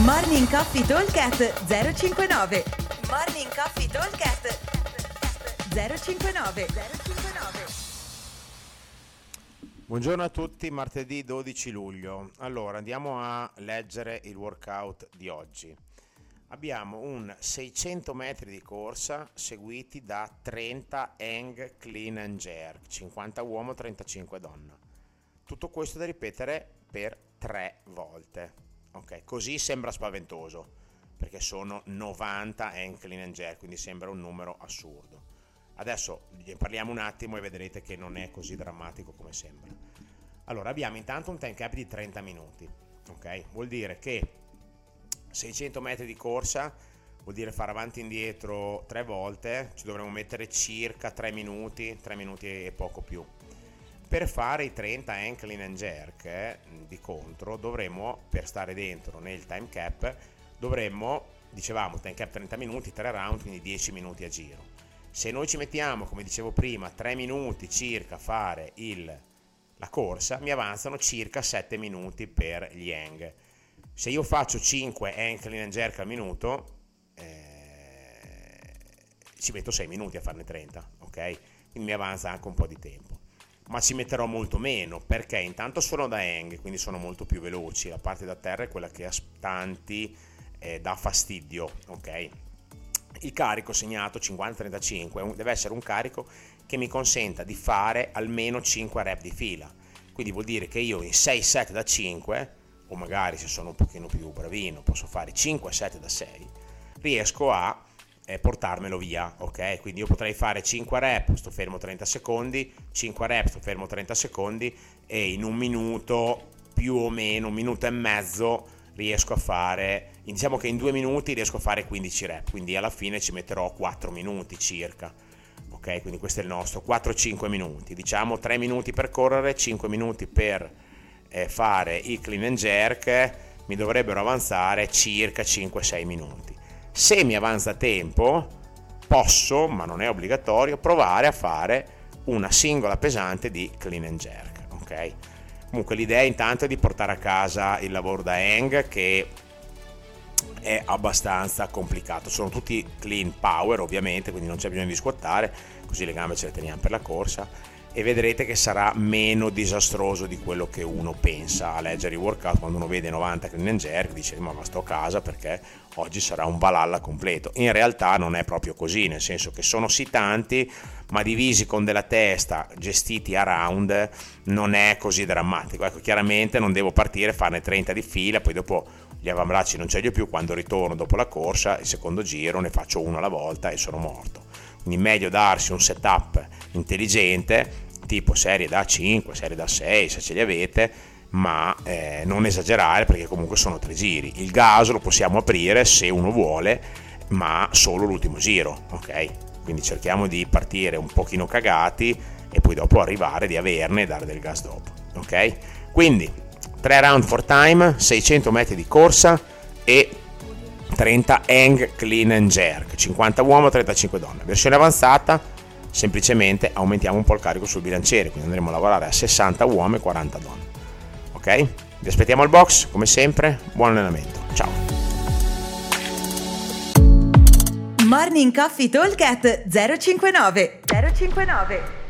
Morning Coffee Talkcast 059 Morning Coffee Talkcast 059 059 Buongiorno a tutti, martedì 12 luglio. Allora, andiamo a leggere il workout di oggi. Abbiamo un 600 metri di corsa seguiti da 30 hang clean and jerk, 50 uomo, 35 donna. Tutto questo da ripetere per 3 volte. Ok, così sembra spaventoso, perché sono 90 hang clean and jerk, quindi sembra un numero assurdo. Adesso ne parliamo un attimo e vedrete che non è così drammatico come sembra. Allora, abbiamo intanto un time cap di 30 minuti, ok? Vuol dire che 600 metri di corsa vuol dire fare avanti e indietro tre volte, ci dovremo mettere circa 3 minuti, 3 minuti e poco più. Per fare i 30 ankle and jerk eh, di contro dovremmo, per stare dentro nel time cap, dovremmo, dicevamo, time cap 30 minuti, 3 round, quindi 10 minuti a giro. Se noi ci mettiamo, come dicevo prima, 3 minuti circa a fare il, la corsa, mi avanzano circa 7 minuti per gli hang se io faccio 5 ankle and jerk al minuto, eh, ci metto 6 minuti a farne 30, ok? Quindi mi avanza anche un po' di tempo. Ma ci metterò molto meno perché intanto sono da hang, quindi sono molto più veloci. La parte da terra è quella che a tanti eh, dà fastidio, ok? Il carico segnato 50-35 deve essere un carico che mi consenta di fare almeno 5 rep di fila. Quindi vuol dire che io in 6 set da 5 o magari se sono un pochino più bravino posso fare 5 7 da 6 riesco a eh, portarmelo via ok? Quindi io potrei fare 5 rep sto fermo 30 secondi 5 rep sto fermo 30 secondi e in un minuto più o meno un minuto e mezzo riesco a fare diciamo che in due minuti riesco a fare 15 rep quindi alla fine ci metterò 4 minuti circa ok? Quindi questo è il nostro 4-5 minuti. Diciamo 3 minuti per correre 5 minuti per eh, fare il clean and jerk mi dovrebbero avanzare circa 5-6 minuti. Se mi avanza tempo, posso, ma non è obbligatorio, provare a fare una singola pesante di clean and jerk. Ok? Comunque l'idea intanto è di portare a casa il lavoro da hang che è abbastanza complicato. Sono tutti clean power ovviamente, quindi non c'è bisogno di squattare, così le gambe ce le teniamo per la corsa e vedrete che sarà meno disastroso di quello che uno pensa. A leggere i workout quando uno vede 90 clean and jerk dice ma sto a casa perché oggi sarà un valhalla completo. In realtà non è proprio così nel senso che sono sì tanti ma divisi con della testa gestiti a round non è così drammatico. Ecco chiaramente non devo partire farne 30 di fila poi dopo gli avambracci non ce li ho più quando ritorno dopo la corsa il secondo giro ne faccio uno alla volta e sono morto. Quindi meglio darsi un setup intelligente tipo serie da 5, serie da 6 se ce li avete, ma eh, non esagerare perché comunque sono tre giri. Il gas lo possiamo aprire se uno vuole, ma solo l'ultimo giro, ok? Quindi cerchiamo di partire un pochino cagati e poi dopo arrivare di averne e dare del gas dopo, ok? Quindi 3 round for time, 600 metri di corsa e 30 hang clean and jerk, 50 uomo, 35 donne. Versione avanzata semplicemente aumentiamo un po' il carico sul bilanciere, quindi andremo a lavorare a 60 uomini e 40 donne. Ok? Vi aspettiamo al box, come sempre, buon allenamento. Ciao! Morning Coffee Talk 059 059